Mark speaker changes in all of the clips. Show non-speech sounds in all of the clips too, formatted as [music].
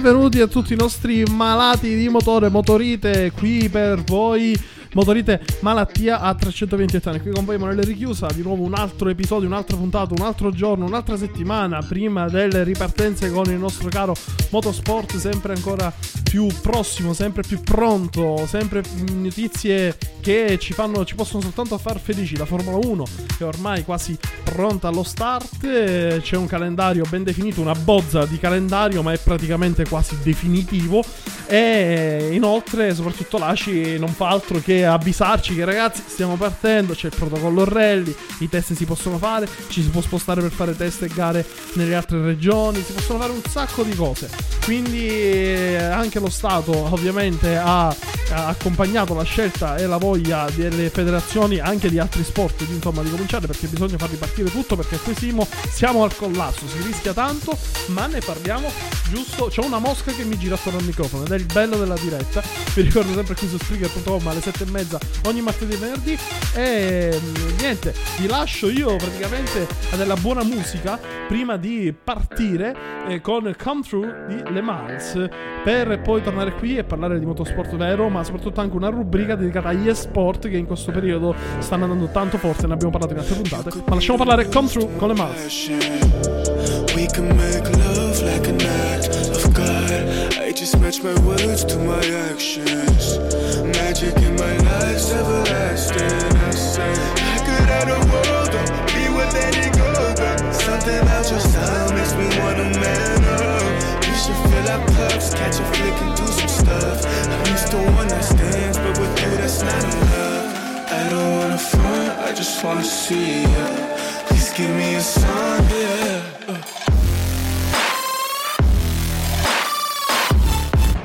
Speaker 1: Benvenuti a tutti i nostri malati di motore, motorite, qui per voi Motorite Malattia a 328 anni. Qui con voi Emanuele Richiusa, di nuovo un altro episodio, un'altra puntata, un altro giorno, un'altra settimana prima delle ripartenze con il nostro caro Motorsport, sempre ancora più prossimo, sempre più pronto, sempre notizie che ci, fanno, ci possono soltanto far felici. La Formula 1 che è ormai quasi pronta allo start, c'è un calendario ben definito, una bozza di calendario, ma è praticamente quasi definitivo. E inoltre, soprattutto l'ACI non fa altro che avvisarci che ragazzi stiamo partendo, c'è il protocollo rally, i test si possono fare, ci si può spostare per fare test e gare nelle altre regioni, si possono fare un sacco di cose. Quindi eh, anche lo Stato ovviamente ha, accompagnato la scelta e la voglia delle federazioni anche di altri sport di, insomma, di cominciare perché bisogna far ripartire tutto perché qui siamo, siamo al collasso, si rischia tanto, ma ne parliamo giusto, c'è una mosca che mi gira attorno al microfono ed è il bello della diretta. Vi ricordo sempre qui su Spreaker.com alle 7 e mezza ogni martedì e venerdì. E mm, niente, vi lascio io praticamente a della buona musica prima di partire eh, con Come Through di Le Mans per poi tornare qui e parlare di motorsport vero, ma soprattutto anche una rubrica dedicata agli esport che in questo periodo stanno andando tanto forte, ne abbiamo parlato in altre puntate. Ma lasciamo parlare Come Through con Le Mans. I just match my words to my actions. I I could have world or be with any girl, something about your style makes me wanna man up. Should fill cups, catch a flick and do some stuff. I'm used to but with you that's not enough. I don't wanna front, I just wanna see ya. Please give me a sign, yeah.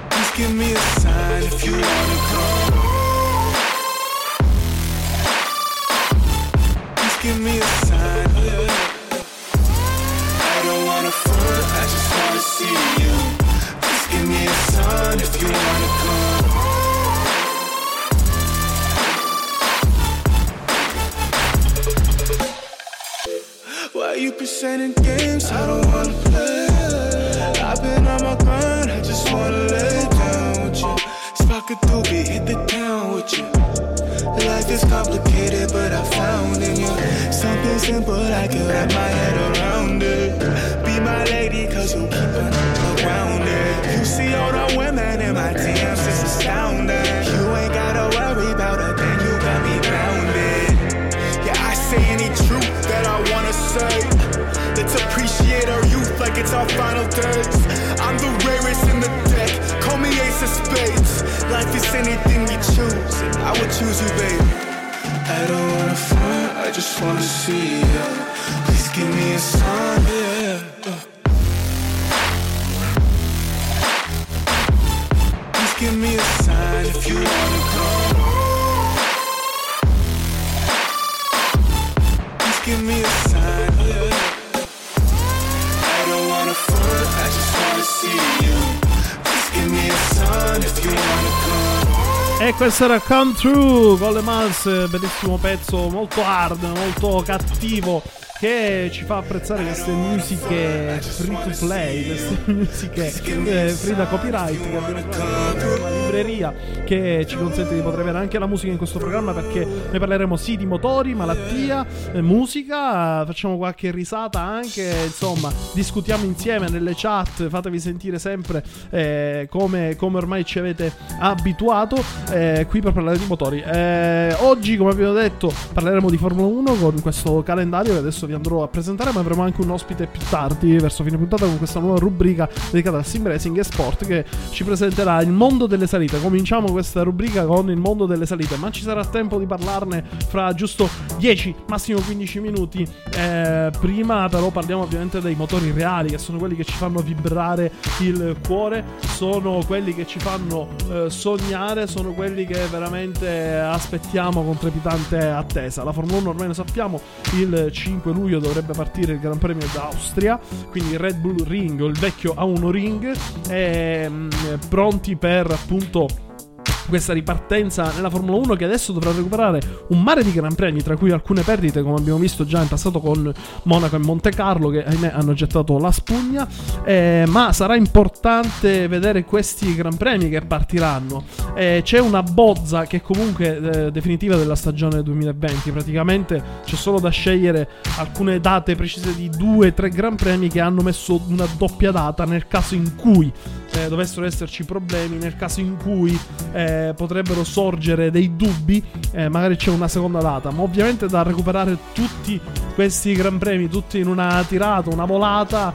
Speaker 1: Please give me a sign if you wanna come. Give me a Era Come True con le Mans, bellissimo pezzo, molto hard, molto cattivo che ci fa apprezzare queste musiche free to play, queste [laughs] musiche eh, free da copyright che abbiamo una libreria che ci consente di poter avere anche la musica in questo programma perché ne parleremo sì di motori, malattia, eh, musica, facciamo qualche risata anche, insomma, discutiamo insieme nelle chat, fatevi sentire sempre eh, come, come, ormai ci avete abituato eh, qui per parlare di motori. Eh, oggi, come abbiamo detto, parleremo di Formula 1 con questo calendario che adesso adesso vi andrò a presentare, ma avremo anche un ospite più tardi, verso fine puntata, con questa nuova rubrica dedicata al sim racing e sport che ci presenterà il mondo delle salite. Cominciamo questa rubrica con il mondo delle salite, ma ci sarà tempo di parlarne fra giusto 10, massimo 15 minuti. Eh, prima però parliamo ovviamente dei motori reali, che sono quelli che ci fanno vibrare il cuore, sono quelli che ci fanno eh, sognare, sono quelli che veramente aspettiamo con trepidante attesa. La Formula 1 ormai lo sappiamo, il 5 luglio dovrebbe partire il Gran Premio d'Austria, quindi il Red Bull Ring o il vecchio A1 Ring, e, mh, pronti per appunto questa ripartenza nella Formula 1 che adesso dovrà recuperare un mare di gran premi, tra cui alcune perdite, come abbiamo visto già in passato con Monaco e Monte Carlo, che ahimè hanno gettato la spugna. Eh, ma sarà importante vedere questi gran premi che partiranno. Eh, c'è una bozza che comunque eh, definitiva della stagione 2020. Praticamente c'è solo da scegliere alcune date precise di due, tre gran premi che hanno messo una doppia data nel caso in cui eh, dovessero esserci problemi, nel caso in cui eh, potrebbero sorgere dei dubbi, eh, magari c'è una seconda data. Ma ovviamente da recuperare tutti questi gran premi, tutti in una tirata, una volata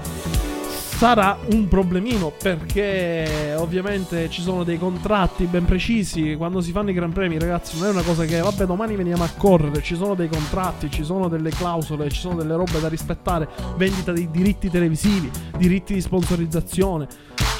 Speaker 1: sarà un problemino perché ovviamente ci sono dei contratti ben precisi quando si fanno i gran premi ragazzi non è una cosa che vabbè domani veniamo a correre ci sono dei contratti ci sono delle clausole ci sono delle robe da rispettare vendita dei diritti televisivi diritti di sponsorizzazione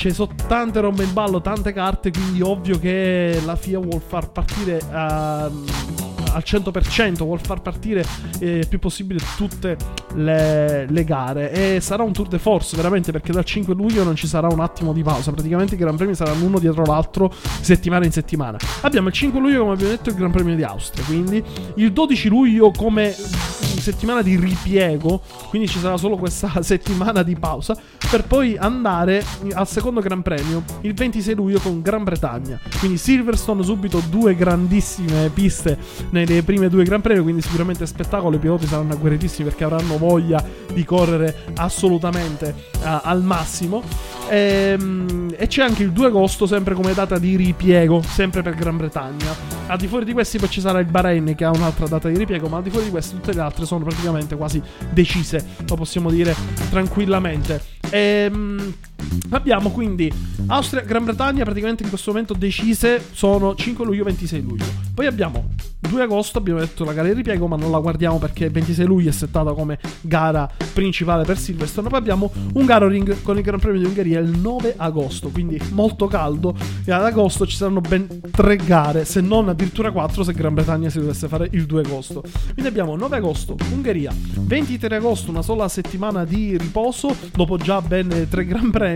Speaker 1: ci sono tante robe in ballo tante carte quindi ovvio che la FIA vuol far partire uh, al 100%, vuol far partire eh, il più possibile tutte le, le, gare e sarà un tour de force veramente perché dal 5 luglio non ci sarà un attimo di pausa, praticamente i Gran Premi saranno uno dietro l'altro settimana in settimana. Abbiamo il 5 luglio come abbiamo detto il Gran Premio di Austria, quindi il 12 luglio come settimana di ripiego, quindi ci sarà solo questa [laughs] settimana di pausa per poi andare al secondo Gran Premio il 26 luglio con Gran Bretagna. Quindi Silverstone subito due grandissime piste nelle prime due Gran Premio, quindi sicuramente spettacolo, i piloti saranno agguerritissimi perché avranno voglia di correre assolutamente uh, al massimo. E, ehm, e, c'è anche il 2 agosto, sempre come data di ripiego, sempre per Gran Bretagna. Al di fuori di questi poi ci sarà il Bahrain che ha un'altra data di ripiego, ma al di fuori di questi tutte le altre sono praticamente quasi decise, lo possiamo dire tranquillamente. Ehm, abbiamo quindi Austria, Gran Bretagna praticamente in questo momento decise, sono 5 luglio, 26 luglio. Poi abbiamo 2 agosto abbiamo detto la gara di ripiego, ma non la guardiamo perché il 26 luglio è settata come gara principale per Silverstone. Poi abbiamo un Garo Ring con il Gran Premio di Ungheria il 9 agosto, quindi molto caldo. E ad agosto ci saranno ben 3 gare, se non addirittura 4 se Gran Bretagna si dovesse fare il 2 agosto. Quindi abbiamo 9 agosto, Ungheria, 23 agosto, una sola settimana di riposo, dopo già ben 3 Gran Premi,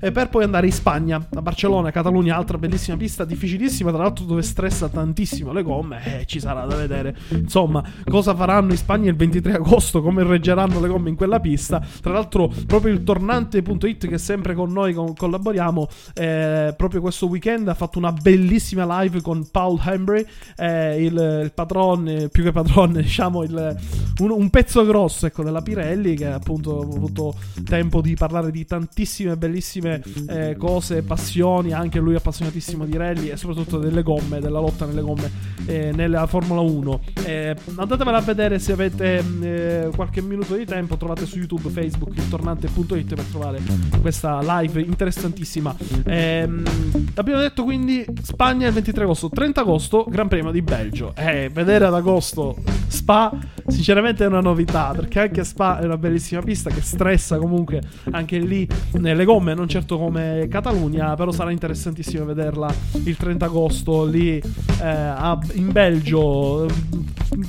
Speaker 1: e per poi andare in Spagna, a Barcellona, Catalunya, altra bellissima pista, difficilissima, tra l'altro dove stressa tantissimo le gomme. Eh, ci sarà da vedere. Insomma, cosa faranno in Spagna il 23 agosto, come reggeranno le gomme in quella pista. Tra l'altro, proprio il tornante.it che sempre con noi con- collaboriamo, eh, proprio questo weekend ha fatto una bellissima live con Paul Hembry, eh, il, il padrone, più che padrone, [laughs] diciamo il, un, un, pezzo grosso ecco, della Pirelli, che appunto ha avuto tempo di parlare di tantissime bellissime eh, cose, passioni, anche lui appassionatissimo di rally e soprattutto delle gomme, della lotta nelle gomme, eh, nelle della Formula 1. Eh, andatevela a vedere se avete eh, qualche minuto di tempo. Trovate su YouTube, Facebook, iltornante.it per trovare questa live interessantissima. Eh, abbiamo detto quindi Spagna il 23 agosto, 30 agosto, Gran Premio di Belgio. Eh, vedere ad agosto Spa, sinceramente è una novità perché anche Spa è una bellissima pista che stressa comunque anche lì nelle gomme, non certo come Catalogna, però sarà interessantissimo vederla il 30 agosto lì eh, a, in Belgio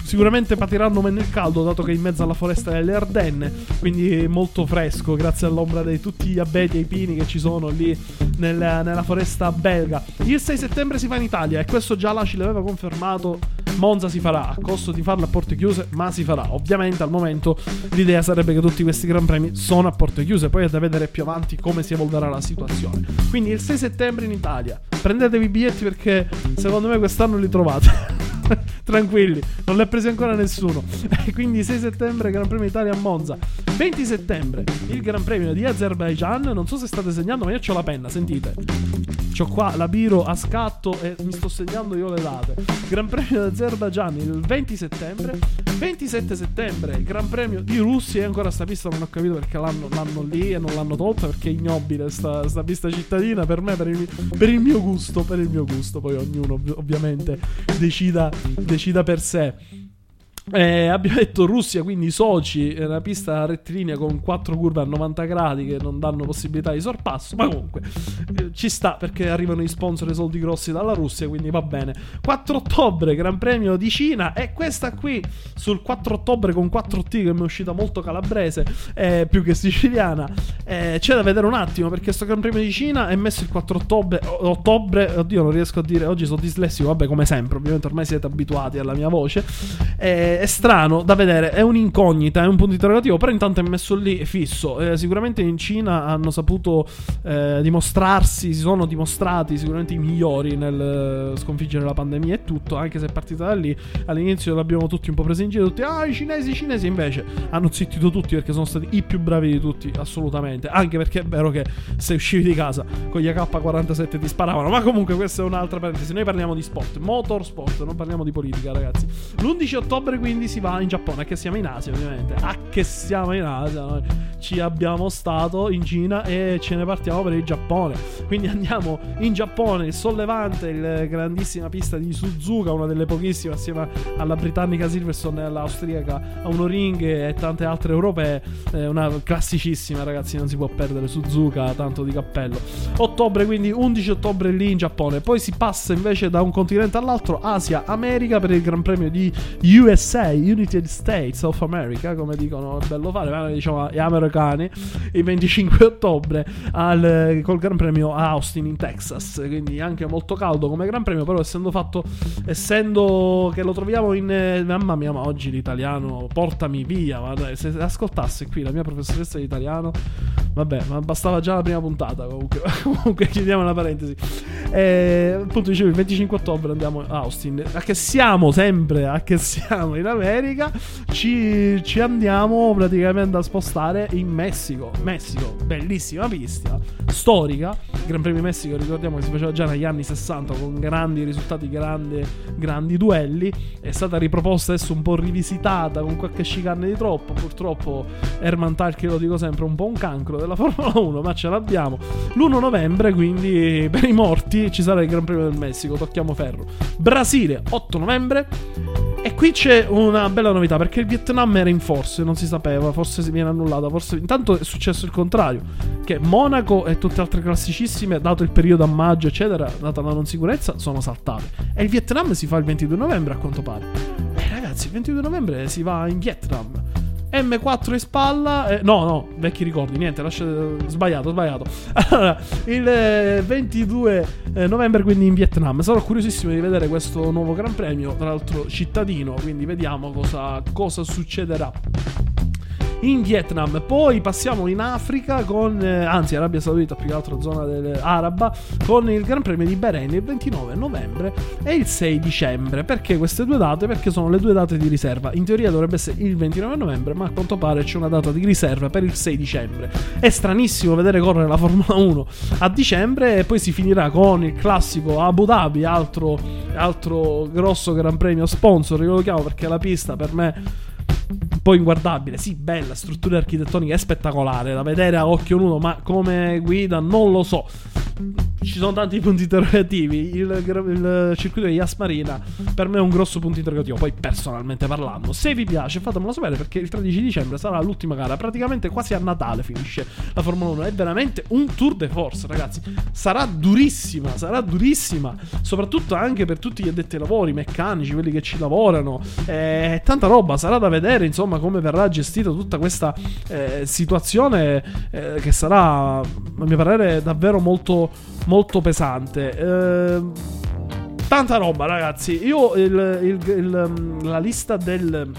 Speaker 1: sicuramente patiranno meno il caldo dato che è in mezzo alla foresta delle Ardenne, quindi molto fresco grazie all'ombra di tutti gli abeti e i pini che ci sono lì nella, nella foresta belga. Il 6 settembre si fa in Italia e questo già là ci l'aveva confermato. Monza si farà a costo di farlo a porte chiuse, ma si farà. Ovviamente al momento l'idea sarebbe che tutti questi Gran Premi sono a porte chiuse, poi è da vedere più avanti come si evolverà la situazione. Quindi il 6 settembre in Italia. Prendetevi i biglietti perché secondo me quest'anno li trovate. [laughs] [laughs] Tranquilli, non li ha presi ancora nessuno. [laughs] Quindi 6 settembre Gran Premio Italia a Monza. 20 settembre il Gran Premio di Azerbaijan. Non so se state segnando, ma io ho la penna, sentite. Ho qua la biro a scatto e mi sto segnando io le date. Gran Premio di Azerbaijan il 20 settembre. 27 settembre, Gran Premio di Russia. E ancora sta pista non ho capito perché l'hanno, l'hanno lì e non l'hanno tolta. Perché è ignobile sta, sta pista cittadina. Per me, per il, per il, mio gusto. Per il mio gusto. Poi ognuno ovviamente decida, decida per sé. Eh, abbiamo detto Russia, quindi soci, è una pista rettilinea con 4 curve a 90 gradi che non danno possibilità di sorpasso, ma comunque eh, ci sta perché arrivano i sponsor e soldi grossi dalla Russia, quindi va bene. 4 ottobre, Gran Premio di Cina e questa qui sul 4 ottobre con 4T che mi è uscita molto calabrese, eh, più che siciliana. Eh, c'è da vedere un attimo perché questo Gran Premio di Cina è messo il 4 ottobre, ottobre, oddio non riesco a dire, oggi sono dislessico, vabbè come sempre, ovviamente ormai siete abituati alla mia voce. Eh, è strano da vedere, è un'incognita, è un punto interrogativo, però intanto è messo lì fisso. Eh, sicuramente in Cina hanno saputo eh, dimostrarsi, si sono dimostrati sicuramente i migliori nel sconfiggere la pandemia e tutto, anche se è partita da lì. All'inizio l'abbiamo tutti un po' preso in giro, tutti, ah i cinesi, i cinesi, invece hanno zittito tutti perché sono stati i più bravi di tutti, assolutamente. Anche perché è vero che se uscivi di casa con gli AK-47 ti sparavano, ma comunque questa è un'altra parentesi. Noi parliamo di sport, motorsport, non parliamo di politica ragazzi. L'11 ottobre quindi si va in Giappone, che siamo in Asia ovviamente, a che siamo in Asia, noi. Ci abbiamo stato in Cina e ce ne partiamo per il Giappone, quindi andiamo in Giappone, il Sollevante, il grandissima pista di Suzuka, una delle pochissime assieme alla britannica Silverstone e all'austriaca Uno Ring e tante altre europee, eh, una classicissima ragazzi, non si può perdere Suzuka, tanto di cappello. Ottobre quindi 11 ottobre lì in Giappone, poi si passa invece da un continente all'altro, Asia, America per il Gran Premio di USA USA, United States of America, come dicono, è bello fare, ma diciamo gli americani, il 25 ottobre al, col Gran Premio a Austin in Texas, quindi anche molto caldo come Gran Premio, però essendo fatto, essendo che lo troviamo in, eh, mamma mia, ma oggi l'italiano, portami via, ma dai, se ascoltasse qui la mia professoressa di italiano, vabbè, ma bastava già la prima puntata comunque, [laughs] comunque chiudiamo la parentesi. E, appunto dicevo, il 25 ottobre andiamo a Austin, a che siamo sempre, a che siamo in America, ci, ci, andiamo praticamente a spostare in Messico. Messico, bellissima pista, storica. Gran Premio Messico, ricordiamo che si faceva già negli anni 60 con grandi risultati, grandi, grandi duelli. È stata riproposta adesso un po' rivisitata con qualche chicane di troppo. Purtroppo Herman Talchi, lo dico sempre, un po' un cancro della [laughs] Formula 1, ma ce l'abbiamo. L'1 novembre, quindi per i morti, ci sarà il Gran Premio del Messico. Tocchiamo ferro. Brasile, 8 novembre. E qui c'è una bella novità perché il Vietnam era in forze, non si sapeva, forse si viene annullata, forse intanto è successo il contrario, che Monaco e tutte altre classicissime, dato il periodo a maggio, eccetera, data la non sicurezza, sono saltate. E il Vietnam si fa il 22 novembre a quanto pare. E ragazzi, il 22 novembre si va in Vietnam. M4 in spalla. Eh, no, no, vecchi ricordi, niente, lasciate. Sbagliato, sbagliato. [laughs] Allora, il 22 eh, novembre, quindi in Vietnam. Sarò curiosissimo di vedere questo nuovo Gran Premio, tra l'altro cittadino, quindi vediamo cosa, cosa succederà in Vietnam. Poi passiamo in Africa con, eh, anzi Arabia Saudita più che altro zona araba, con il Gran Premio di Bahrain il 29 novembre e il 6 dicembre. Perché queste due date? Perché sono le due date di riserva. In teoria dovrebbe essere il 29 novembre, ma a quanto pare c'è una data di riserva per il 6 dicembre. È stranissimo vedere correre la Formula 1 a dicembre e poi si finirà con il classico Abu Dhabi, altro, altro grosso Gran Premio sponsor, io lo chiamo perché la pista per me un po' inguardabile. Sì, bella, struttura architettonica è spettacolare da vedere a occhio nudo, ma come guida non lo so ci sono tanti punti interrogativi. Il, il, circuito di Yas Marina per me è un grosso punto interrogativo. Poi, personalmente parlando, se vi piace, fatemelo sapere perché il 13 dicembre sarà l'ultima gara. Praticamente quasi a Natale finisce la Formula 1. È veramente un tour de force, ragazzi. Sarà durissima, sarà durissima. Soprattutto anche per tutti gli addetti ai lavori, meccanici, quelli che ci lavorano. Eh, tanta roba. Sarà da vedere, insomma, come verrà gestita tutta questa eh, situazione eh, che sarà, a mio parere, davvero molto molto pesante. Eh, tanta roba, ragazzi. Io il, il, il, la lista del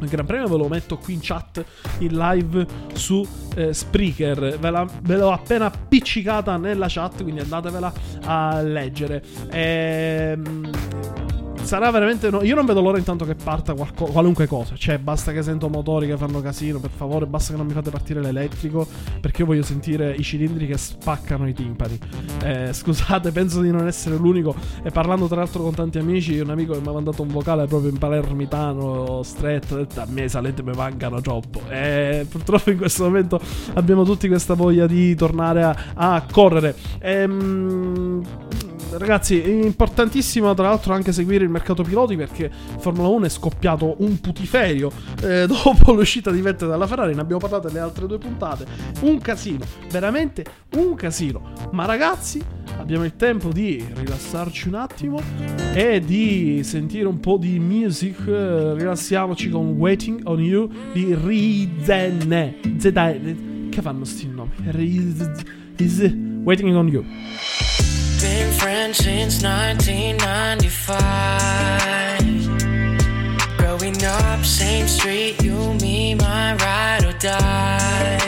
Speaker 1: Gran Premio ve lo metto qui in chat in live su eh, Spreaker. Ve, la, ve, l'ho appena appiccicata nella chat, quindi andatevela a leggere. Ehm
Speaker 2: sarà veramente. No, io non vedo l'ora intanto che parta qualco, qualunque cosa. Cioè, basta che sento motori che fanno casino. Per favore, basta che non mi fate partire l'elettrico. Perché io voglio sentire i cilindri che spaccano i timpani. Eh, scusate, [laughs] penso di non essere l'unico. E parlando tra l'altro con tanti amici, un amico mi ha mandato un vocale proprio in palermitano, stretto. A me salette mi mancano troppo. E purtroppo in questo momento abbiamo tutti questa voglia di tornare a, a correre. Ehm ragazzi, è importantissimo tra l'altro anche seguire il mercato piloti perché Formula 1 è scoppiato un putiferio eh, [laughs] dopo l'uscita di Vettel dalla Ferrari, ne abbiamo parlato nelle altre due puntate, un casino, veramente un casino. Ma ragazzi, abbiamo il tempo di rilassarci un attimo e di sentire un po' di music, eh, rilassiamoci con Waiting on You di Rizene. Zedai, che fanno sti nomi? Riz, Waiting on You. Been friends since 1995. Growing up, same street, you, me, my ride or die.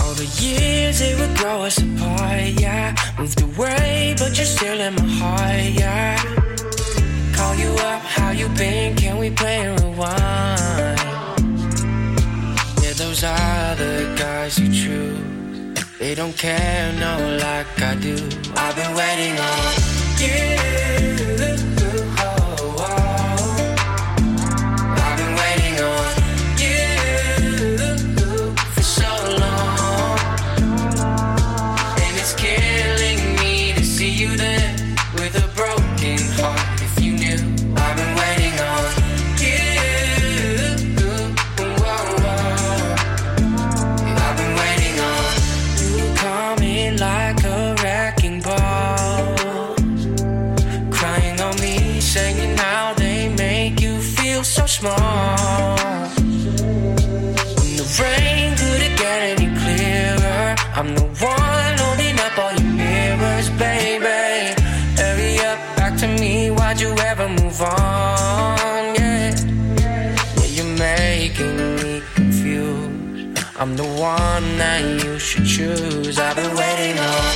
Speaker 2: All the years they would grow us apart, yeah. Moved away, but you're still in my heart, yeah. Call you up, how you been? Can we play a rewind? Yeah, those the guys you choose. They don't care, no, like I do. I've been waiting on you. The one that you should choose. I've been waiting on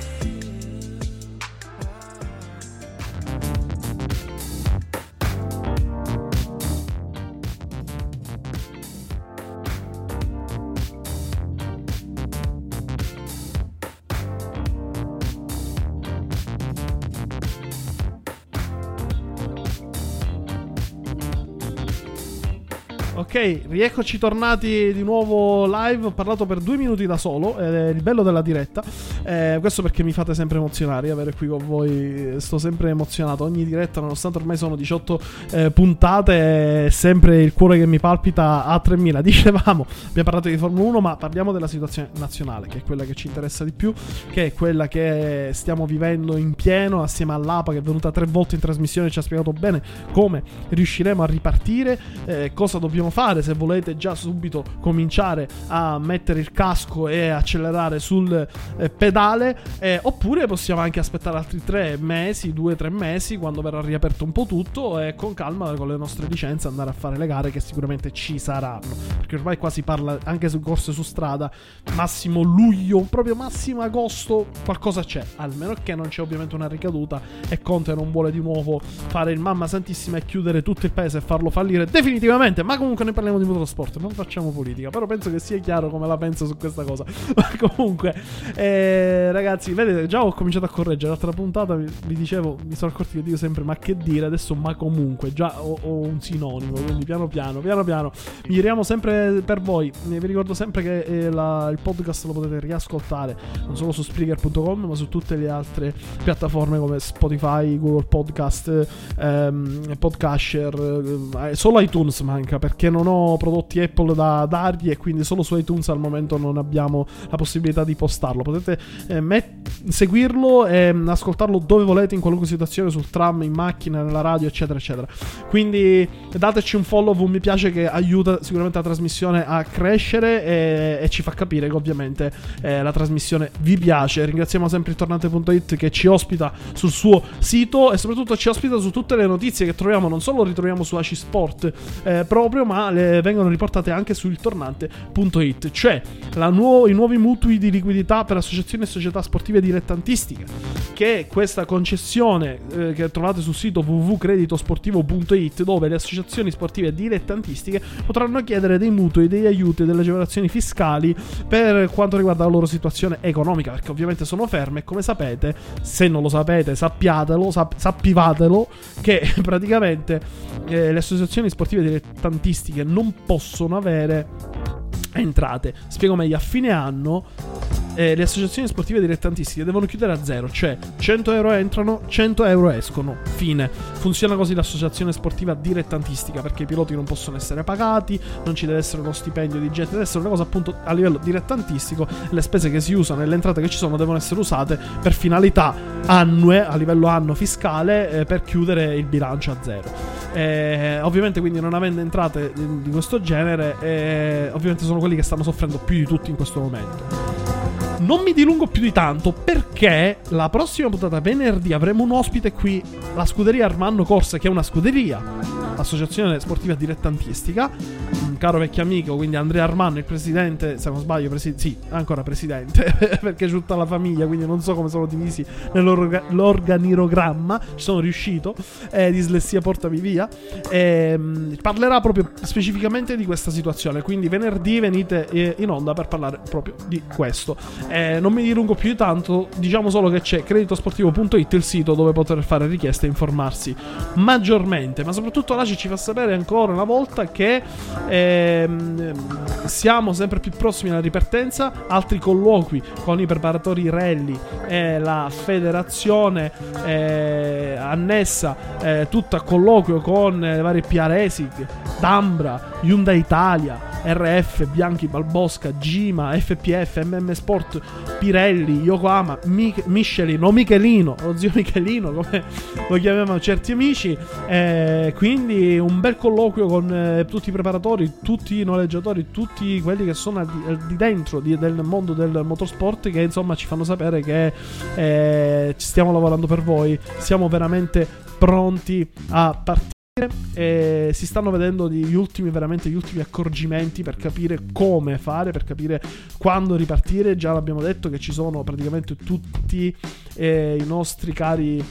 Speaker 1: Ok, rieccoci tornati di nuovo live. Ho parlato per due minuti da solo. È il bello della diretta. Eh, questo perché mi fate sempre emozionare. Avere qui con voi. Sto sempre emozionato. Ogni diretta, nonostante ormai sono 18 eh, puntate, è sempre il cuore che mi palpita a 3000. [laughs] Dicevamo, abbiamo parlato di Formula 1, ma parliamo della situazione nazionale, che è quella che ci interessa di più, che è quella che stiamo vivendo in pieno assieme all'APA, che è venuta tre volte in trasmissione e ci ha spiegato bene come riusciremo a ripartire, eh, cosa dobbiamo dobbiamo fare se volete già subito cominciare a mettere il casco e accelerare sul eh, pedale, eh, oppure possiamo anche aspettare altri tre mesi, due o tre mesi, quando verrà riaperto un po' tutto e con calma con le nostre licenze andare a fare le gare che sicuramente ci saranno. Perché ormai qua si parla anche su corse su strada, massimo luglio, proprio massimo agosto, qualcosa c'è, almeno che non c'è ovviamente una ricaduta e Conte non vuole di nuovo fare il mamma santissima e chiudere tutto il paese e farlo fallire definitivamente, ma comunque comunque ne parliamo di motorsport, non facciamo politica. Però penso che sia chiaro come la penso su questa cosa. [laughs] Ma comunque, eh, ragazzi, vedete, già ho cominciato a correggere. L'altra puntata vi, dicevo, mi sono accorto che dico sempre ma che dire. Adesso ma comunque, già ho, ho un sinonimo. Quindi piano piano, piano piano. Miglioriamo sempre per voi. Vi ricordo sempre che eh, la, il podcast lo potete riascoltare non solo su Spreaker.com, ma su tutte le altre piattaforme come Spotify, Google Podcast, ehm, Podcasher. Eh, solo iTunes manca perché perché non ho prodotti Apple da dargli e quindi solo su iTunes al momento non abbiamo la possibilità di postarlo. Potete eh, met- seguirlo e mm, ascoltarlo dove volete, in qualunque situazione, sul tram, in macchina, nella radio, eccetera, eccetera. Quindi dateci un follow, un mi piace che aiuta sicuramente la trasmissione a crescere e, e ci fa capire che ovviamente eh, la trasmissione vi piace. Ringraziamo sempre il tornante.it che ci ospita sul suo sito e soprattutto ci ospita su tutte le notizie che troviamo, non solo ritroviamo su AC Sport eh, proprio, ma le vengono riportate anche su iltornante.it, cioè nuo- i nuovi mutui di liquidità per associazioni e società sportive dilettantistiche, che questa concessione eh, che trovate sul sito www.creditosportivo.it dove le associazioni sportive dilettantistiche potranno chiedere dei mutui, degli aiuti, delle agevolazioni fiscali per quanto riguarda la loro situazione economica, perché ovviamente sono ferme e come sapete, se non lo sapete, sappiatelo, sap- sappivatelo che [laughs] praticamente eh, le associazioni sportive dilettantistiche artistiche non possono avere entrate. Spiego meglio, a fine anno eh, le associazioni sportive dilettantistiche devono chiudere a zero, cioè 100 euro entrano, 100 euro escono, fine. Funziona così l'associazione sportiva dilettantistica perché i piloti non possono essere pagati, non ci deve essere uno stipendio di gente, deve essere una cosa appunto a livello dilettantistico, le spese che si usano e le entrate che ci sono devono essere usate per finalità annue, a livello anno fiscale, eh, per chiudere il bilancio a zero. Eh, ovviamente quindi non avendo entrate di, di questo genere, eh, ovviamente sono quelli che stanno soffrendo più di tutti in questo momento. Non mi dilungo più di tanto perché la prossima puntata venerdì avremo un ospite qui, la scuderia Armando Corsa, che è una scuderia, associazione sportiva dilettantistica, caro vecchio amico, quindi Andrea Armando, il presidente, se non sbaglio, presi- sì, ancora presidente, [laughs] perché c'è tutta la famiglia, quindi non so come sono divisi nell'organirogramma, ci sono riuscito, eh, dislessia portami via, eh, parlerà proprio specificamente di questa situazione, quindi venerdì venite eh, in onda per parlare proprio di questo. Eh, non mi dilungo più di tanto, diciamo solo che c'è creditosportivo.it, il sito dove poter fare richieste e informarsi maggiormente, ma soprattutto là ci fa sapere ancora una volta che ehm, siamo sempre più prossimi alla ripartenza, altri colloqui con i preparatori rally e la federazione eh, annessa, eh, tutta a colloquio con le varie PRESIG, Dambra, Hyundai Italia, RF, Bianchi, Balbosca, Gima, FPF, MM Sport, Pirelli, Yokohama, Mich- Michelin o Michelino, lo zio Michelino come lo chiamavano certi amici. Eh, quindi un bel colloquio con eh, tutti i preparatori, tutti i noleggiatori, tutti quelli che sono di, di dentro di, del mondo del motorsport che insomma ci fanno sapere che eh, ci stiamo lavorando per voi, siamo veramente pronti a partire e si stanno vedendo gli ultimi, veramente gli ultimi accorgimenti per capire come fare, per capire quando ripartire. Già l'abbiamo detto che ci sono praticamente tutti eh, i nostri cari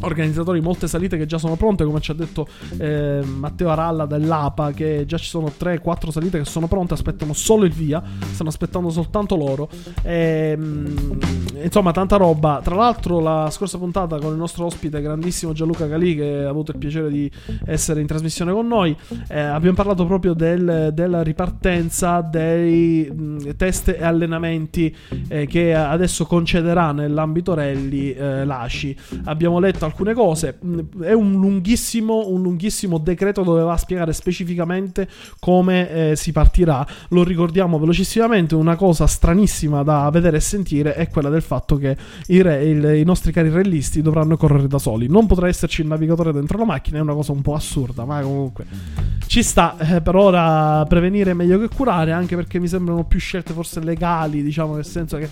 Speaker 1: organizzatori molte salite che già sono pronte, come ci ha detto eh, Matteo Aralla dell'APA, che già ci sono 3-4 salite che sono pronte, aspettano solo il via, stanno aspettando soltanto loro. E, ehm, insomma, tanta roba. Tra l'altro, la scorsa puntata con il nostro ospite, grandissimo Gianluca Calì, che ha avuto il piacere di essere in trasmissione con noi, eh, abbiamo parlato proprio del, della ripartenza dei mh, test e allenamenti eh, che adesso concederà nell'ambito rally eh, l'ACI. Abbiamo letto alcune cose. Mm, è un lunghissimo, un lunghissimo decreto dove va a spiegare specificamente come eh, si partirà. Lo ricordiamo velocissimamente. Una cosa stranissima da vedere e sentire è quella del fatto che i, re, il, i nostri cari rellisti dovranno correre da soli. Non potrà esserci il navigatore dentro la macchina, è una cosa un po' assurda, ma comunque ci sta. Eh, per ora prevenire è meglio che curare, anche perché mi sembrano più scelte forse legali, diciamo, nel senso che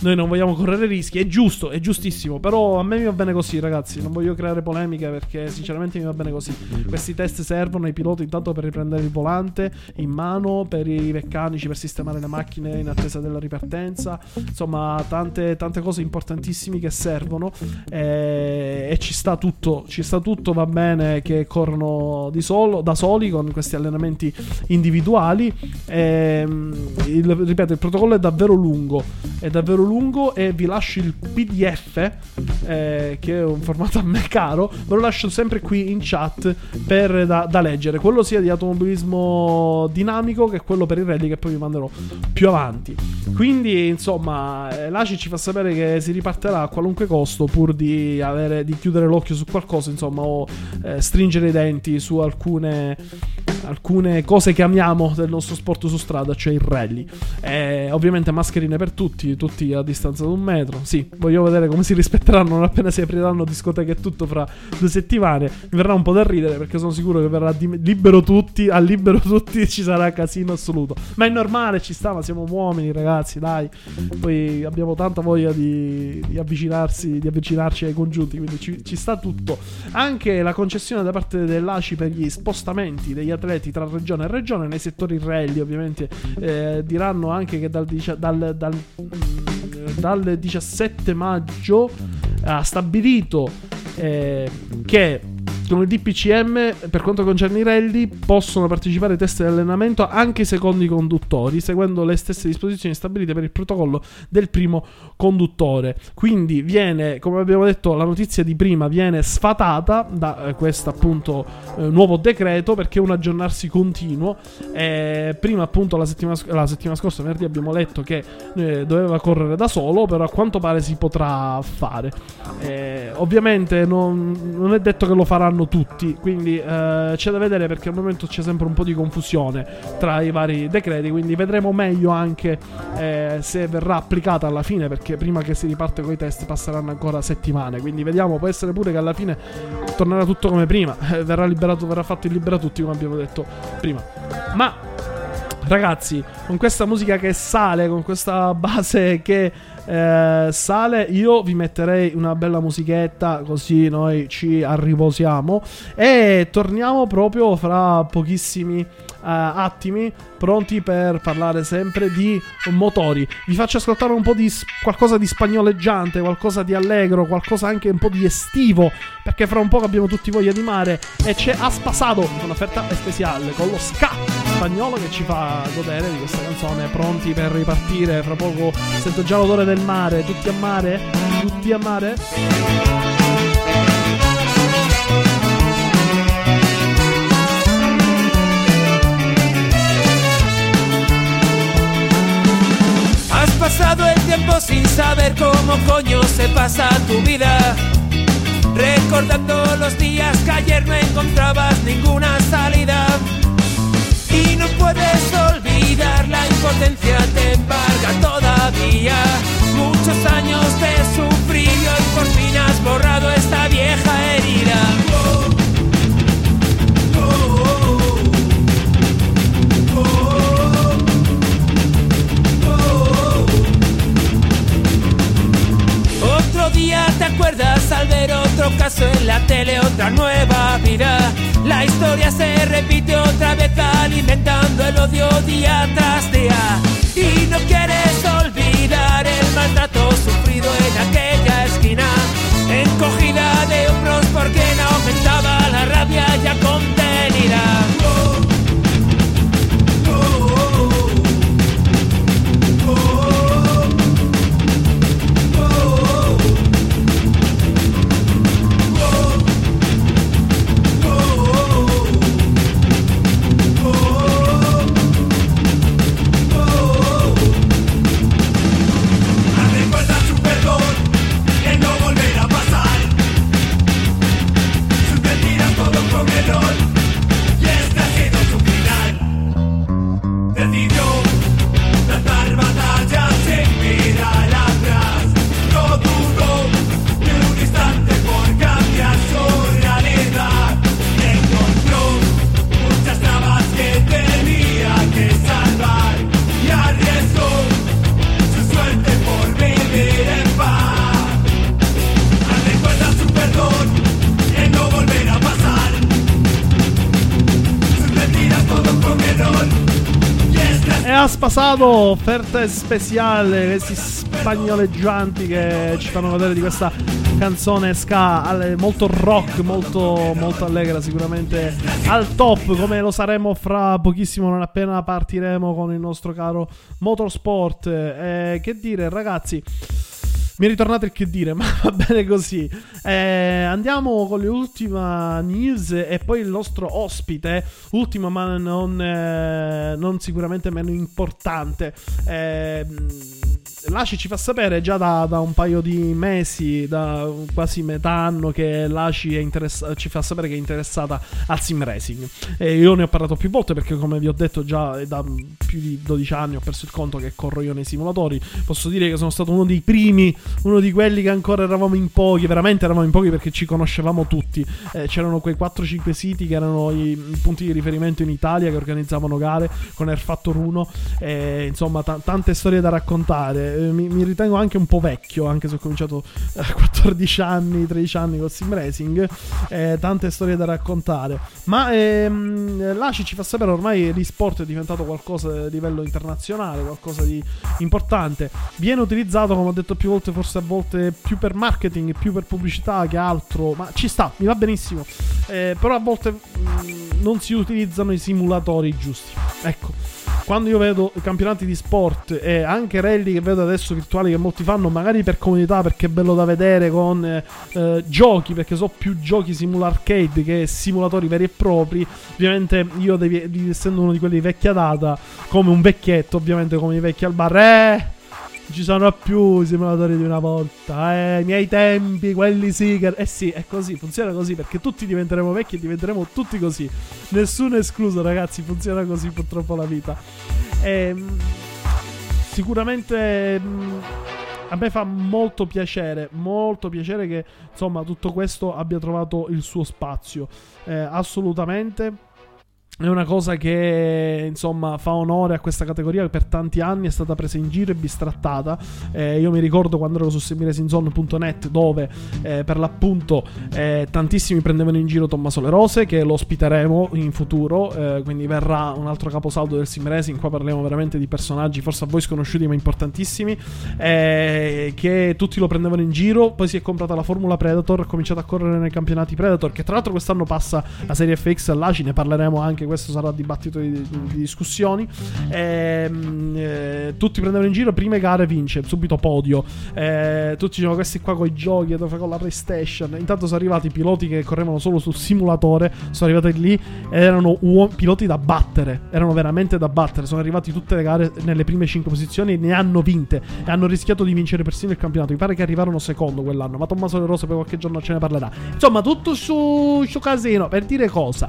Speaker 1: noi non vogliamo correre rischi, è giusto, è giustissimo, però a me mi va bene così, ragazzi, non voglio creare polemiche perché sinceramente mi va bene così. Questi test servono ai piloti intanto per riprendere il volante in mano, per i meccanici per sistemare le macchine in attesa della ripartenza, insomma, tante, tante cose importantissime che servono e, e, ci sta tutto, ci sta tutto, va bene che corrono solo, da soli con questi allenamenti individuali. E, il, ripeto, il protocollo è davvero lungo, è davvero lungo lungo e vi lascio il PDF, eh, che è un formato a me caro, ve lo lascio sempre qui in chat per, da, da, leggere. Quello sia di automobilismo dinamico che quello per i rally che poi vi manderò più avanti. Quindi, insomma, eh, l'ACI ci fa sapere che si riparterà a qualunque costo pur di, avere, di chiudere l'occhio su qualcosa, insomma, o eh, stringere i denti su alcune, alcune cose che amiamo del nostro sport su strada, cioè il rally. Eh, ovviamente mascherine per tutti, tutti a distanza di un metro. Sì, voglio vedere come si rispetteranno non appena si apriranno discoteche e tutto fra due settimane. Mi verrà un po' da ridere perché sono sicuro che verrà di- libero tutti, a libero tutti [laughs] ci sarà casino assoluto. Ma è normale, ci sta, ma siamo uomini ragazzi, dai. Poi abbiamo tanta voglia di, di avvicinarsi, di avvicinarci ai congiunti, quindi ci, ci sta tutto. Anche la concessione da parte dell'ACI per gli spostamenti degli atleti tra regione e regione nei settori rally, ovviamente eh, diranno anche che dal, dal, dal dal 17 maggio ha stabilito eh, che con il DPCM, per quanto concerne i rally, possono partecipare ai test di allenamento anche i secondi conduttori, seguendo le stesse disposizioni stabilite per il protocollo del primo conduttore. Quindi viene, come abbiamo detto, la notizia di prima viene sfatata da eh, questo appunto eh, nuovo decreto perché è un aggiornarsi continuo. Eh, prima appunto la settimana, la settimana, scorsa, venerdì, abbiamo letto che eh, doveva correre da solo, però a quanto pare si potrà fare. Eh, ovviamente non, non è detto che lo faranno fanno tutti. Quindi eh, c'è da vedere perché al momento c'è sempre un po' di confusione tra i vari decreti. Quindi vedremo meglio anche eh, se verrà applicata alla fine. Perché prima che si riparte con i test passeranno ancora settimane. Quindi vediamo, può essere pure che alla fine tornerà tutto come prima. [laughs] Verrà liberato, verrà fatto il libera tutti, come abbiamo detto prima. Ma ragazzi, con questa musica che sale, con questa base che eh, sale, io vi metterei una bella musichetta così noi ci arriposiamo e torniamo proprio fra pochissimi uh, attimi pronti per parlare sempre di motori. Vi faccio ascoltare un po' di qualcosa di spagnoleggiante, qualcosa di allegro, qualcosa anche un po' di estivo, perché fra un po' abbiamo tutti voglia di mare e c'è Aspasado, un'offerta speciale con lo ska spagnolo che ci fa godere di questa canzone, pronti per ripartire, fra poco sento già l'odore del mare, tutti a mare? Tutti a mare?
Speaker 3: pasado el tiempo sin saber cómo coño se pasa tu vida. Recordando los días que ayer no encontrabas ninguna salida. No puedes olvidar la impotencia te embarga todavía. Muchos años de sufrido y por fin has borrado esta vieja herida. fracaso en la tele, otra nueva vida. La historia se repite otra vez alimentando el odio día tras día. Y no quieres olvidar el maltrato sufrido en aquella esquina, encogida de hombros porque no aumentaba la rabia ya contenida.
Speaker 1: Has pasado offerte speciale, questi spagnoleggianti che ci fanno vedere di questa canzone ska molto rock, molto, molto allegra, sicuramente al top, come lo saremo fra pochissimo, non appena partiremo con il nostro caro Motorsport. Eh, che dire, ragazzi. Mi è ritornato il che dire, [laughs] ma va bene così. Eh, andiamo con le ultime news e poi il nostro ospite, ultimo ma non, eh, non sicuramente meno importante. Eh, L'ACI ci fa sapere già da, da, un paio di mesi, da quasi metà anno, che l'ACI interess- ci fa sapere che è interessata al sim racing. E io ne ho parlato più volte perché, come vi ho detto già da più di 12 anni, ho perso il conto che corro io nei simulatori. Posso dire che sono stato uno dei primi, uno di quelli che ancora eravamo in pochi, veramente eravamo in pochi perché ci conoscevamo tutti. Eh, c'erano quei 4-5 siti che erano i, i, punti di riferimento in Italia che organizzavano gare con Air Factor 1. E, insomma, t- tante storie da raccontare. Eh, mi, mi, ritengo anche un po' vecchio, anche se ho cominciato a eh, 14 anni, 13 anni con sim racing, eh, tante storie da raccontare. Ma ehm, l'ACI ci fa sapere ormai l'e-sport è diventato qualcosa di livello internazionale, qualcosa di importante. Viene utilizzato, come ho detto più volte, forse a volte più per marketing, più per pubblicità che altro, ma ci sta, mi va benissimo. Eh, però a volte mh, mm, non si utilizzano i simulatori giusti. Ecco quando io vedo campionati di sport e anche rally che vedo adesso virtuali che molti fanno, magari per comunità perché è bello da vedere con eh, eh, giochi, perché so più giochi simula arcade che simulatori veri e propri, ovviamente io devi, essendo uno di quelli di vecchia data, come un vecchietto, ovviamente come i vecchi al bar, eh ci sono più simulatori di una volta. Eh, i miei tempi, quelli sì. Eh sì, è così, funziona così perché tutti diventeremo vecchi e diventeremo tutti così. Nessuno escluso, ragazzi. Funziona così purtroppo la vita. E, ehm, sicuramente. Mm, a me fa molto piacere, molto piacere che insomma tutto questo abbia trovato il suo spazio. Eh, assolutamente è una cosa che insomma fa onore a questa categoria che per tanti anni è stata presa in giro e bistrattata. Eh, io mi ricordo quando ero su semiresinzone.net dove eh, per l'appunto eh, tantissimi prendevano in giro Tommaso Le Rose che lo ospiteremo in futuro, eh, quindi verrà un altro caposaldo del sim racing. Qua parliamo veramente di personaggi forse a voi sconosciuti ma importantissimi eh, che tutti lo prendevano in giro. Poi si è comprata la Formula Predator, ha cominciato a correre nei campionati Predator che tra l'altro quest'anno passa la serie FX all'ACI, ne parleremo anche questo sarà dibattito di, di discussioni. E, ehm, eh, tutti prendevano in giro, prime gare vince, subito podio. Eh, tutti dicevano questi qua con i giochi, con la PlayStation. Intanto sono arrivati i piloti che correvano solo sul simulatore, sono arrivati lì ed erano uom- piloti da battere, erano veramente da battere. Sono arrivati tutte le gare nelle prime 5 posizioni e ne hanno vinte e hanno rischiato di vincere persino il campionato. Mi pare che arrivarono secondo quell'anno, ma Tommaso De Rosa per qualche giorno ce ne parlerà. Insomma, tutto su, su casino per dire cosa.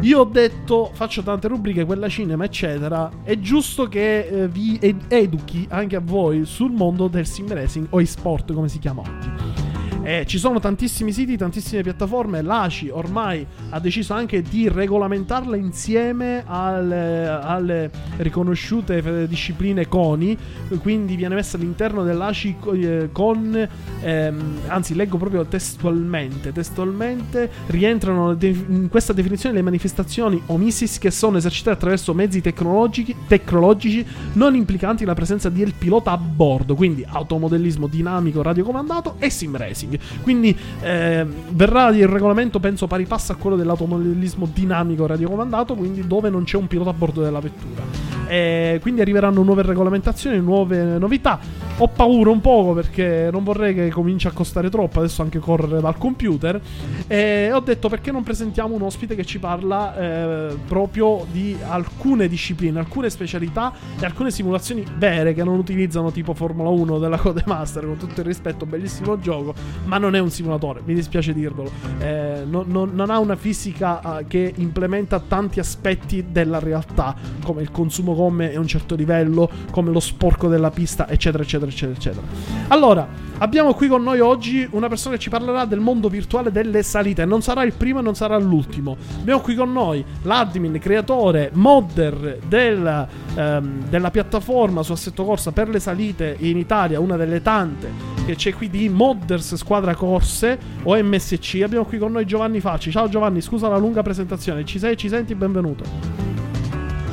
Speaker 1: Io ho detto tutto, faccio tante rubriche, quella cinema, eccetera. È giusto che eh, vi ed- educhi anche a voi sul mondo del sim racing o e-sport, come si chiama oggi. Eh, ci sono tantissimi siti, tantissime piattaforme. L'ACI ormai ha deciso anche di regolamentarla insieme alle, alle riconosciute discipline CONI. Quindi viene messa all'interno dell'ACI eh, con. Ehm, anzi, leggo proprio testualmente. Testualmente rientrano in questa definizione le manifestazioni o missis che sono esercitate attraverso mezzi tecnologici, tecnologici non implicanti la presenza del pilota a bordo. Quindi automodellismo dinamico radiocomandato e sim racing. Quindi eh, verrà il regolamento, penso, pari passo a quello dell'automobilismo dinamico radiocomandato, quindi dove non c'è un pilota a bordo della vettura. E quindi arriveranno nuove regolamentazioni, nuove novità. Ho paura un poco perché non vorrei che cominci a costare troppo, adesso anche correre dal computer. E ho detto perché non presentiamo un ospite che ci parla eh, proprio di alcune discipline, alcune specialità e alcune simulazioni vere che non utilizzano tipo Formula 1 della Codemaster, con tutto il rispetto, bellissimo gioco, ma non è un simulatore, mi dispiace dirvelo. Eh, non, non, non, ha una fisica eh, che implementa tanti aspetti della realtà, come il consumo gomme a un certo livello, come lo sporco della pista, eccetera, eccetera, eccetera, eccetera. Allora, abbiamo qui con noi oggi una persona che ci parlerà del mondo virtuale delle salite. Non sarà il primo e non sarà l'ultimo. Abbiamo qui con noi l'admin, creatore, modder del, ehm, della piattaforma su Assetto Corsa per le salite in Italia, una delle tante che c'è qui di Modders Squadra Corse o MSC. Abbiamo qui con noi Giovanni Facci. Ciao Giovanni, scusa la lunga presentazione. Ci sei, ci senti? Benvenuto.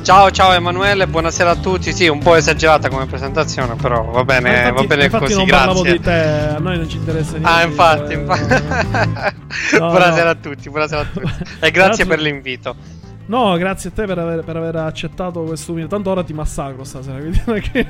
Speaker 4: Ciao, ciao Emanuele, buonasera a tutti. Sì, un po' esagerata come presentazione, però va bene,
Speaker 1: infatti,
Speaker 4: va bene
Speaker 1: infatti
Speaker 4: così.
Speaker 1: non
Speaker 4: grazie.
Speaker 1: parlavo di te, a noi non ci interessa niente.
Speaker 4: Ah, infatti,
Speaker 1: eh,
Speaker 4: infatti.
Speaker 1: no, [laughs]
Speaker 4: buonasera
Speaker 1: no.
Speaker 4: a tutti, buonasera a tutti. E grazie per l'invito.
Speaker 1: No, grazie a te per aver, per aver accettato questo minuto. Tanto ora ti massacro stasera. Quindi [laughs]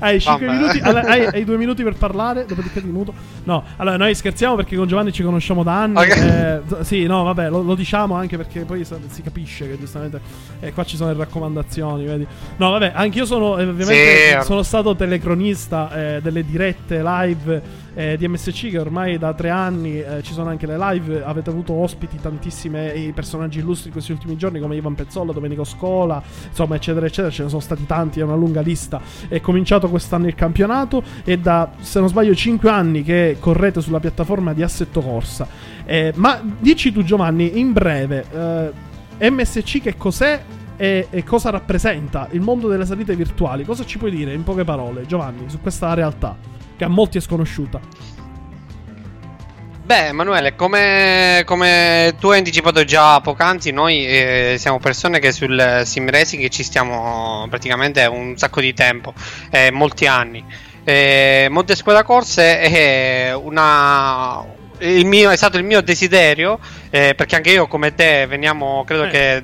Speaker 1: hai 5
Speaker 4: Vabbè.
Speaker 1: minuti, hai, hai 2 minuti per parlare, dopodiché ti muto. No, allora noi scherziamo perché con Giovanni ci conosciamo da anni.
Speaker 4: Ok.
Speaker 1: eh, sì, no, vabbè, lo, lo diciamo anche perché poi si capisce che giustamente eh, qua ci sono le raccomandazioni, vedi. No, vabbè, anch'io sono eh, ovviamente
Speaker 4: Sì.
Speaker 1: sono stato telecronista eh, delle dirette live eh, MSC che ormai da tre anni eh, ci sono anche le live. Avete avuto ospiti tantissime i personaggi illustri in questi ultimi giorni come Ivan Pezzollo, Domenico Scola, insomma, eccetera, eccetera. Ce ne sono stati tanti, è una lunga lista. È cominciato quest'anno il campionato e da, se non sbaglio, 5 anni che correte sulla piattaforma di Assetto Corsa. Eh, ma dici tu, Giovanni, in breve, eh, MSC che cos'è? E cosa rappresenta il mondo delle salite virtuali? Cosa ci puoi dire in poche parole, Giovanni, su questa realtà che a molti è sconosciuta?
Speaker 4: Beh, Emanuele, come, come tu hai anticipato già poc'anzi, noi eh, siamo persone che sul sim racing ci stiamo praticamente un sacco di tempo, eh, molti anni. Eh, Monte Squadra Corse è una, il mio, è stato il mio desiderio, eh, perché anche io come te veniamo, credo
Speaker 1: Eh.
Speaker 4: che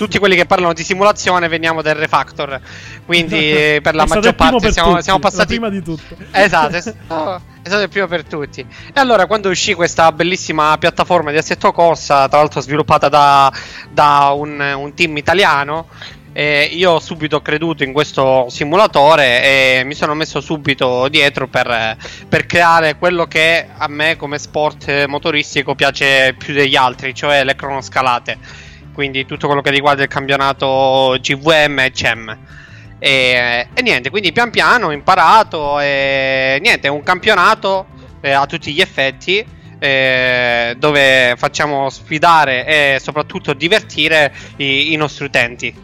Speaker 4: tutti quelli che parlano di simulazione veniamo del Refactor, quindi [laughs] per la maggior parte siamo, siamo passati
Speaker 1: prima di tutte.
Speaker 4: Esatto, è [laughs] stato, è stato il primo per tutti. E allora, quando uscì questa bellissima piattaforma di assetto corsa, tra l'altro sviluppata da, da un, un team italiano, eh, io ho subito creduto in questo simulatore e mi sono messo subito dietro per, per creare quello che a me come sport motoristico piace più degli altri, cioè le cronoscalate. Quindi tutto quello che riguarda il campionato GVM e CEM. E, e niente, quindi pian piano ho imparato e niente, è un campionato eh, a tutti gli effetti eh, dove facciamo sfidare e soprattutto divertire i, i nostri utenti.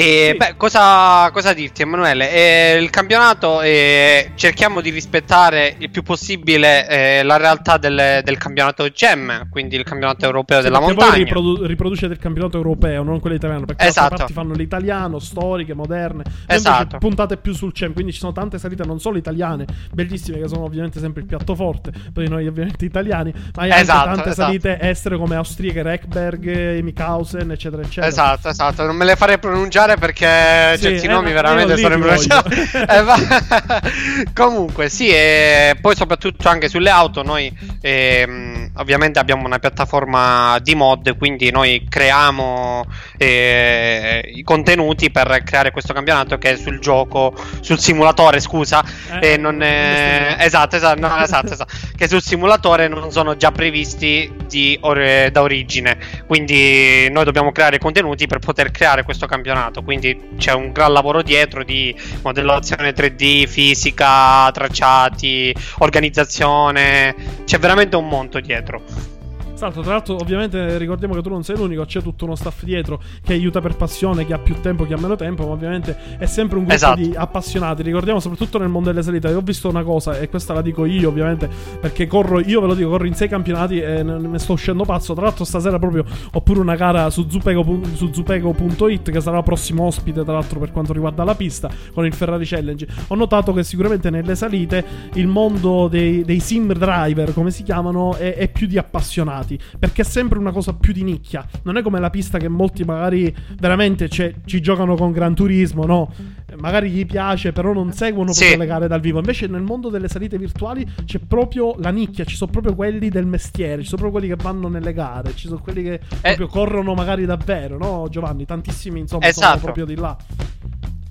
Speaker 4: E
Speaker 1: Sì.
Speaker 4: beh, cosa, cosa dirti, Emanuele? Eh, il campionato eh, cerchiamo di rispettare il più possibile eh, la realtà del, del campionato GEM, quindi il campionato europeo
Speaker 1: Sì,
Speaker 4: della montagna.
Speaker 1: voi riprodu- riproducete il campionato europeo, non quello italiano. Perché
Speaker 4: Esatto.
Speaker 1: parti fanno l'italiano, storiche, moderne.
Speaker 4: Esatto.
Speaker 1: puntate più sul CEM. Quindi ci sono tante salite non solo italiane, bellissime, che sono ovviamente sempre il piatto forte. Poi noi, ovviamente, italiani, ma hai
Speaker 4: Esatto,
Speaker 1: anche tante
Speaker 4: esatto.
Speaker 1: salite estere come austriache, Reckberg, Mikausen, eccetera, eccetera.
Speaker 4: Esatto, esatto, non me le farei pronunciare perché
Speaker 1: Sì,
Speaker 4: certi
Speaker 1: eh,
Speaker 4: nomi veramente sono
Speaker 1: ti
Speaker 4: impronunciabili.
Speaker 1: voglio. [laughs]
Speaker 4: Eh, Comunque, sì, e poi soprattutto anche sulle auto, noi ehm, ovviamente abbiamo una piattaforma di mod, quindi noi creiamo eh, i contenuti per creare questo campionato che è sul gioco, sul simulatore, scusa,
Speaker 1: Eh,
Speaker 4: e non è... Esatto, esatto, no, esatto, esatto, che sul simulatore non sono già previsti di or- da origine, quindi noi dobbiamo creare i contenuti per poter creare questo campionato, quindi c'è un gran lavoro dietro di modellazione 3D, fisica, tracciati, organizzazione, c'è veramente un monto dietro. metro.
Speaker 1: Esatto, tra l'altro ovviamente ricordiamo che tu non sei l'unico, c'è tutto uno staff dietro che aiuta per passione, che ha più tempo, che ha meno tempo, ma ovviamente è sempre un gruppo
Speaker 4: Esatto.
Speaker 1: di appassionati. Ricordiamo soprattutto nel mondo delle salite, io ho visto una cosa e questa la dico io ovviamente perché corro, io ve lo dico, corro in sei campionati e ne ne sto uscendo pazzo. Tra l'altro stasera proprio ho pure una gara su Zupego, su Zupego.it che sarà il prossimo ospite tra l'altro per quanto riguarda la pista con il Ferrari Challenge. Ho notato che sicuramente nelle salite il mondo dei, dei sim driver, come si chiamano, è, è più di appassionati perché è sempre una cosa più di nicchia. Non è come la pista che molti magari veramente cioè, ci giocano con Gran Turismo, no? Magari gli piace, però non seguono
Speaker 4: Sì.
Speaker 1: le gare dal vivo. Invece nel mondo delle salite virtuali c'è proprio la nicchia, ci sono proprio quelli del mestiere, ci sono proprio quelli che vanno nelle gare, ci sono quelli che proprio corrono magari davvero, no Giovanni? Tantissimi insomma sono
Speaker 4: Esatto.
Speaker 1: proprio di là.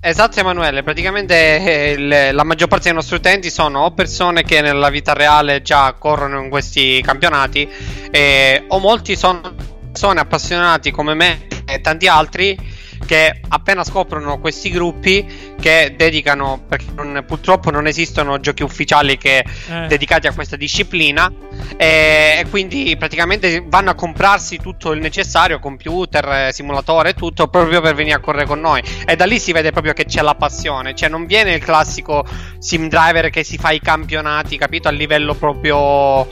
Speaker 4: Esatto Emanuele, praticamente eh, il- la maggior parte dei nostri utenti sono o persone che nella vita reale già corrono in questi campionati eh, o molti sono persone appassionati come me e tanti altri che appena scoprono questi gruppi che dedicano, perché non- purtroppo non esistono giochi ufficiali che
Speaker 1: Eh.
Speaker 4: dedicati a questa disciplina e, e quindi praticamente vanno a comprarsi tutto il necessario, computer, simulatore e tutto proprio per venire a correre con noi e da lì si vede proprio che c'è la passione, cioè non viene il classico sim driver che si fa i campionati, capito, a livello proprio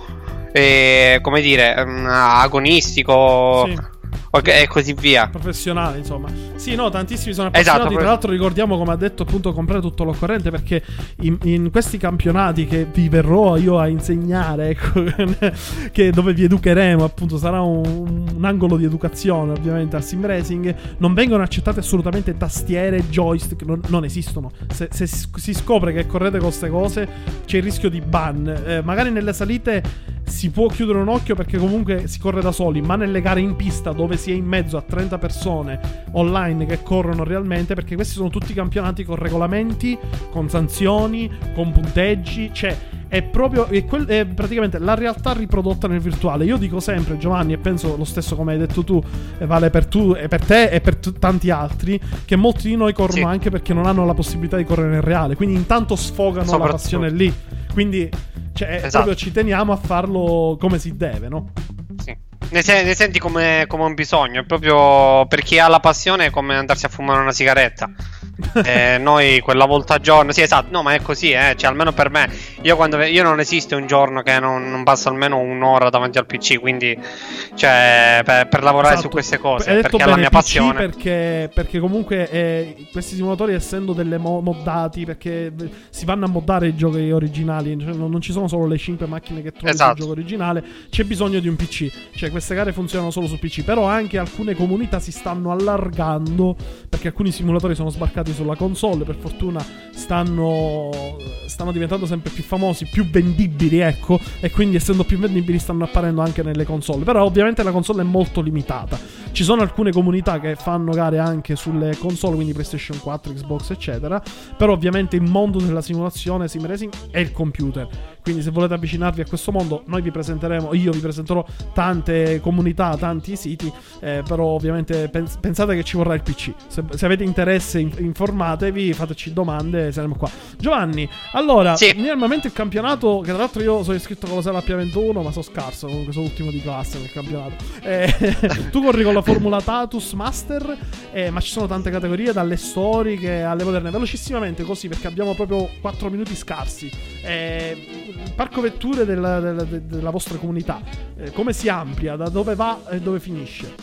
Speaker 4: eh, come dire, mm, agonistico.
Speaker 1: Sì.
Speaker 4: E così via.
Speaker 1: Professionale, insomma. Sì, no, tantissimi sono appassionati.
Speaker 4: Esatto,
Speaker 1: Tra l'altro ricordiamo, come ha detto, appunto, comprare tutto l'occorrente perché in, in questi campionati che vi verrò io a insegnare, ecco, [laughs] che dove vi educheremo, appunto, sarà un, un angolo di educazione, ovviamente, al sim racing, non vengono accettate assolutamente tastiere, joystick, non, non esistono. Se, se, si scopre che correte con queste cose, c'è il rischio di ban. Eh, magari nelle salite si può chiudere un occhio perché comunque si corre da soli, ma nelle gare in pista dove si è in mezzo a 30 persone online che corrono realmente, perché questi sono tutti campionati con regolamenti, con sanzioni, con punteggi, cioè è proprio è, quel, è praticamente la realtà riprodotta nel virtuale. Io dico sempre, Giovanni, e penso lo stesso come hai detto tu, vale per, tu, per te e per t- tanti altri, che molti di noi corrono sì. anche perché non hanno la possibilità di correre nel reale, quindi intanto sfogano la passione lì. Quindi cioè, esatto. proprio ci teniamo a farlo come si deve, no?
Speaker 4: Sì. Ne, se- ne senti come, come, un bisogno, è proprio per chi ha la passione è come andarsi a fumare una sigaretta. [laughs] eh, noi quella volta a giorno, sì esatto, no ma è così, eh, cioè almeno per me, io, quando, io non esiste un giorno che non, non passo almeno un'ora davanti al PC, quindi cioè, per, per lavorare esatto. su queste cose,
Speaker 1: Hai
Speaker 4: perché
Speaker 1: è la
Speaker 4: mia
Speaker 1: PC
Speaker 4: passione.
Speaker 1: Perché, perché comunque eh, questi simulatori essendo delle mo- moddati, perché si vanno a moddare i giochi originali, cioè non, non, ci sono solo le 5 macchine che trovi esatto. sul gioco originale, c'è bisogno di un PC, cioè queste gare funzionano solo su PC, però anche alcune comunità si stanno allargando perché alcuni simulatori sono sbarcati sulla console, per fortuna stanno, stanno diventando sempre più famosi, più vendibili, ecco, e quindi essendo più vendibili stanno apparendo anche nelle console, però ovviamente la console è molto limitata. Ci sono alcune comunità che fanno gare anche sulle console, quindi PlayStation 4, Xbox, eccetera, però ovviamente il mondo della simulazione sim racing è il computer. Quindi se volete avvicinarvi a questo mondo, noi vi presenteremo, io vi presenterò tante comunità, tanti siti, eh, però ovviamente pens- pensate che ci vorrà il PC. Se, se avete interesse, in- informatevi, fateci domande, saremo qua. Giovanni, allora, sì. normalmente il campionato, che tra l'altro io sono iscritto con la sala P21, ma sono scarso, comunque sono ultimo di classe nel campionato. Eh, [laughs] tu corri con la Formula Tatus Master, eh, ma ci sono tante categorie, dalle storiche alle moderne. Velocissimamente così, perché abbiamo proprio 4 minuti scarsi. Eh, il parco vetture della, della, della vostra comunità, eh, come si amplia, da dove va e dove finisce?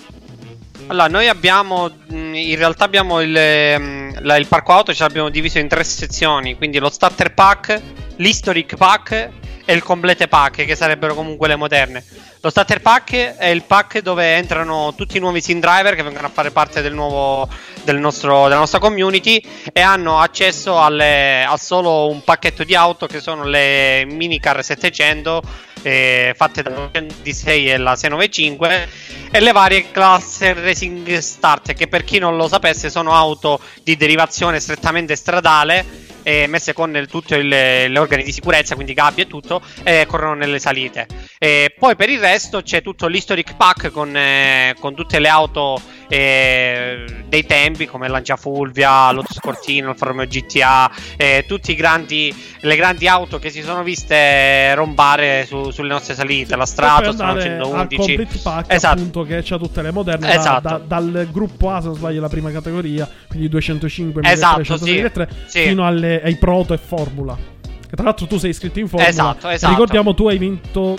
Speaker 4: Allora, noi abbiamo, mm, in realtà abbiamo il, mm, il parco auto, ce l'abbiamo diviso in tre sezioni, quindi lo starter pack, l'historic pack e il complete pack, che sarebbero comunque le moderne. Lo starter pack è il pack dove entrano tutti i nuovi sim driver che vengono a fare parte del nuovo, del nostro, della nostra community e hanno accesso alle, a solo un pacchetto di auto che sono le minicar 700 eh, fatte dalla D6 e la 695 e le varie class Racing Start che per chi non lo sapesse sono auto di derivazione strettamente stradale eh, messe con tutti gli organi di sicurezza, quindi gabbie e tutto, e corrono nelle salite. E poi per il resto c'è tutto l'historic pack con, eh, con tutte le auto eh, dei tempi come Lancia Fulvia, Lotus Cortino, il Formio GTA, eh, tutte le grandi auto che si sono viste rombare su, sulle nostre salite, la Stratos, la 111.
Speaker 1: Il pack esatto. appunto che c'ha tutte le moderne esatto. da, da, dal gruppo A se non sbaglio la prima categoria, quindi 205
Speaker 4: esatto,
Speaker 1: 1303 sì. fino alle, ai Proto e Formula. Che tra l'altro tu sei iscritto in Formula.
Speaker 4: Esatto, esatto.
Speaker 1: Ricordiamo tu hai vinto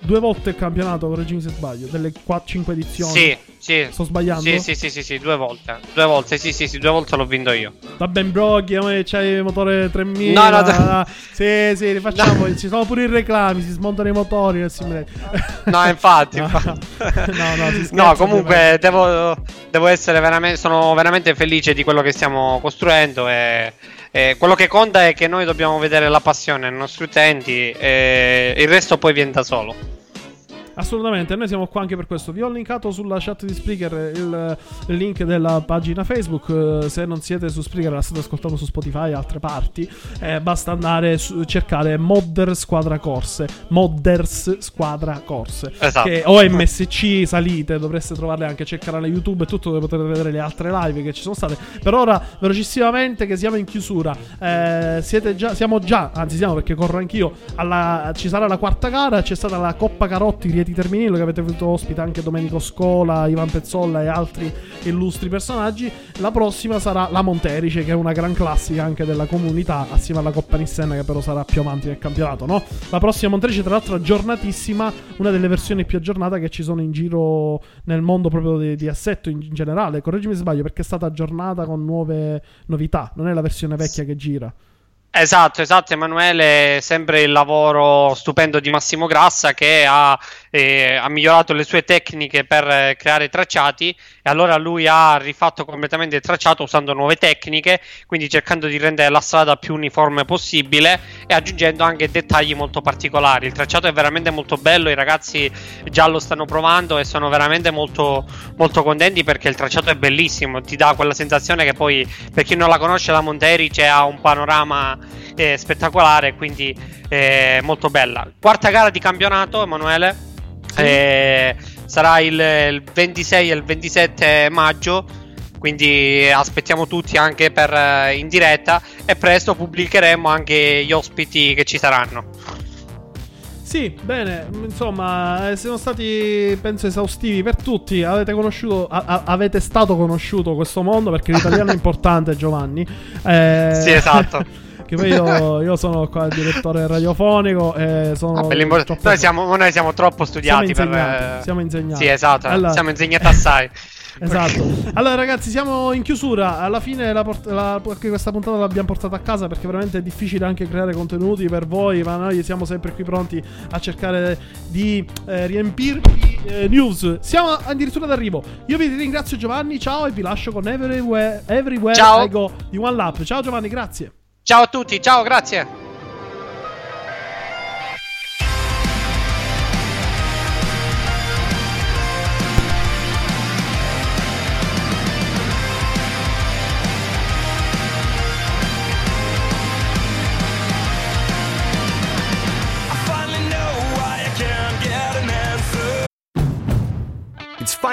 Speaker 1: due volte il campionato, correggimi se sbaglio, delle 4, 5 edizioni.
Speaker 4: Sì, sì.
Speaker 1: Sto sbagliando?
Speaker 4: Sì, sì, sì, sì, sì, due volte. Due volte, sì, sì, sì, due volte l'ho vinto io.
Speaker 1: Va ben broghi, c'hai il motore 3000. No, no, no. Sì, sì, rifacciamo. No. Ci sono pure i reclami, si smontano i motori nel
Speaker 4: No, infatti, no. infatti. [laughs] no, no, scherza, no, comunque devo, devo essere veramente sono veramente felice di quello che stiamo costruendo e eh, quello che conta è che noi dobbiamo vedere la passione nei nostri utenti e il resto poi viene da solo.
Speaker 1: Assolutamente, noi siamo qua anche per questo. Vi ho linkato sulla chat di Spreaker il, il link della pagina Facebook. Se non siete su Spreaker, la state ascoltando su Spotify e altre parti, eh, basta andare a cercare Modder Squadra Corse. Modders Squadra Corse.
Speaker 4: Esatto.
Speaker 1: Che, o MSC Salite, dovreste trovarle anche. C'è il canale YouTube e tutto dove potete vedere le altre live che ci sono state. Per ora, velocissimamente, che siamo in chiusura. Eh, siete già, siamo già, anzi siamo perché corro anch'io. Alla, ci sarà la quarta gara. C'è stata la Coppa Carotti Chieti Terminillo che avete avuto ospite anche Domenico Scola, Ivan Pezzolla e altri illustri personaggi. La prossima sarà la Monterice che è una gran classica anche della comunità assieme alla Coppa Nissen che però sarà più avanti nel campionato, no? La prossima Monterice tra l'altro aggiornatissima, una delle versioni più aggiornate che ci sono in giro nel mondo proprio di, di assetto in, in generale. Correggimi se sbaglio perché è stata aggiornata con nuove novità, non è la versione vecchia che gira.
Speaker 4: Esatto, esatto, Emanuele, sempre il lavoro stupendo di Massimo Grassa che ha, eh, ha, migliorato le sue tecniche per eh, creare tracciati e allora lui ha rifatto completamente il tracciato usando nuove tecniche, quindi cercando di rendere la strada più uniforme possibile e aggiungendo anche dettagli molto particolari. Il tracciato è veramente molto bello, i ragazzi già lo stanno provando e sono veramente molto, molto contenti perché il tracciato è bellissimo, ti dà quella sensazione che poi per chi non la conosce la Monterice ha un panorama eh, spettacolare, quindi eh, molto bella. Quarta gara di campionato, Emanuele. Sì. Eh, sarà il, il 26 e il 27 maggio quindi aspettiamo tutti anche per, uh, in diretta e presto pubblicheremo anche gli ospiti che ci saranno.
Speaker 1: Sì, bene, insomma, eh, siamo stati, penso, esaustivi per tutti. Avete conosciuto, a- a- avete stato conosciuto questo mondo perché l'italiano è [laughs] importante, Giovanni.
Speaker 4: Eh... Sì, esatto. [laughs]
Speaker 1: Che poi io, [laughs] io, sono qua il direttore radiofonico e sono.
Speaker 4: Ah, noi, siamo, noi, siamo, troppo studiati
Speaker 1: siamo
Speaker 4: insegnati,
Speaker 1: per. Siamo insegnati.
Speaker 4: Sì, esatto. Allora, siamo insegnati assai. [laughs]
Speaker 1: Esatto. Allora, ragazzi, siamo in chiusura. Alla fine, la port- la, questa puntata l'abbiamo portata a casa perché veramente è difficile anche creare contenuti per voi. Ma noi siamo sempre qui pronti a cercare di eh, riempirvi eh, news. Siamo addirittura d'arrivo. Io vi ringrazio, Giovanni. Ciao, e vi lascio con Everywhere, everywhere
Speaker 4: ciao.
Speaker 1: I Go di One Lap. Ciao, Giovanni, grazie.
Speaker 4: Ciao a tutti, ciao, grazie.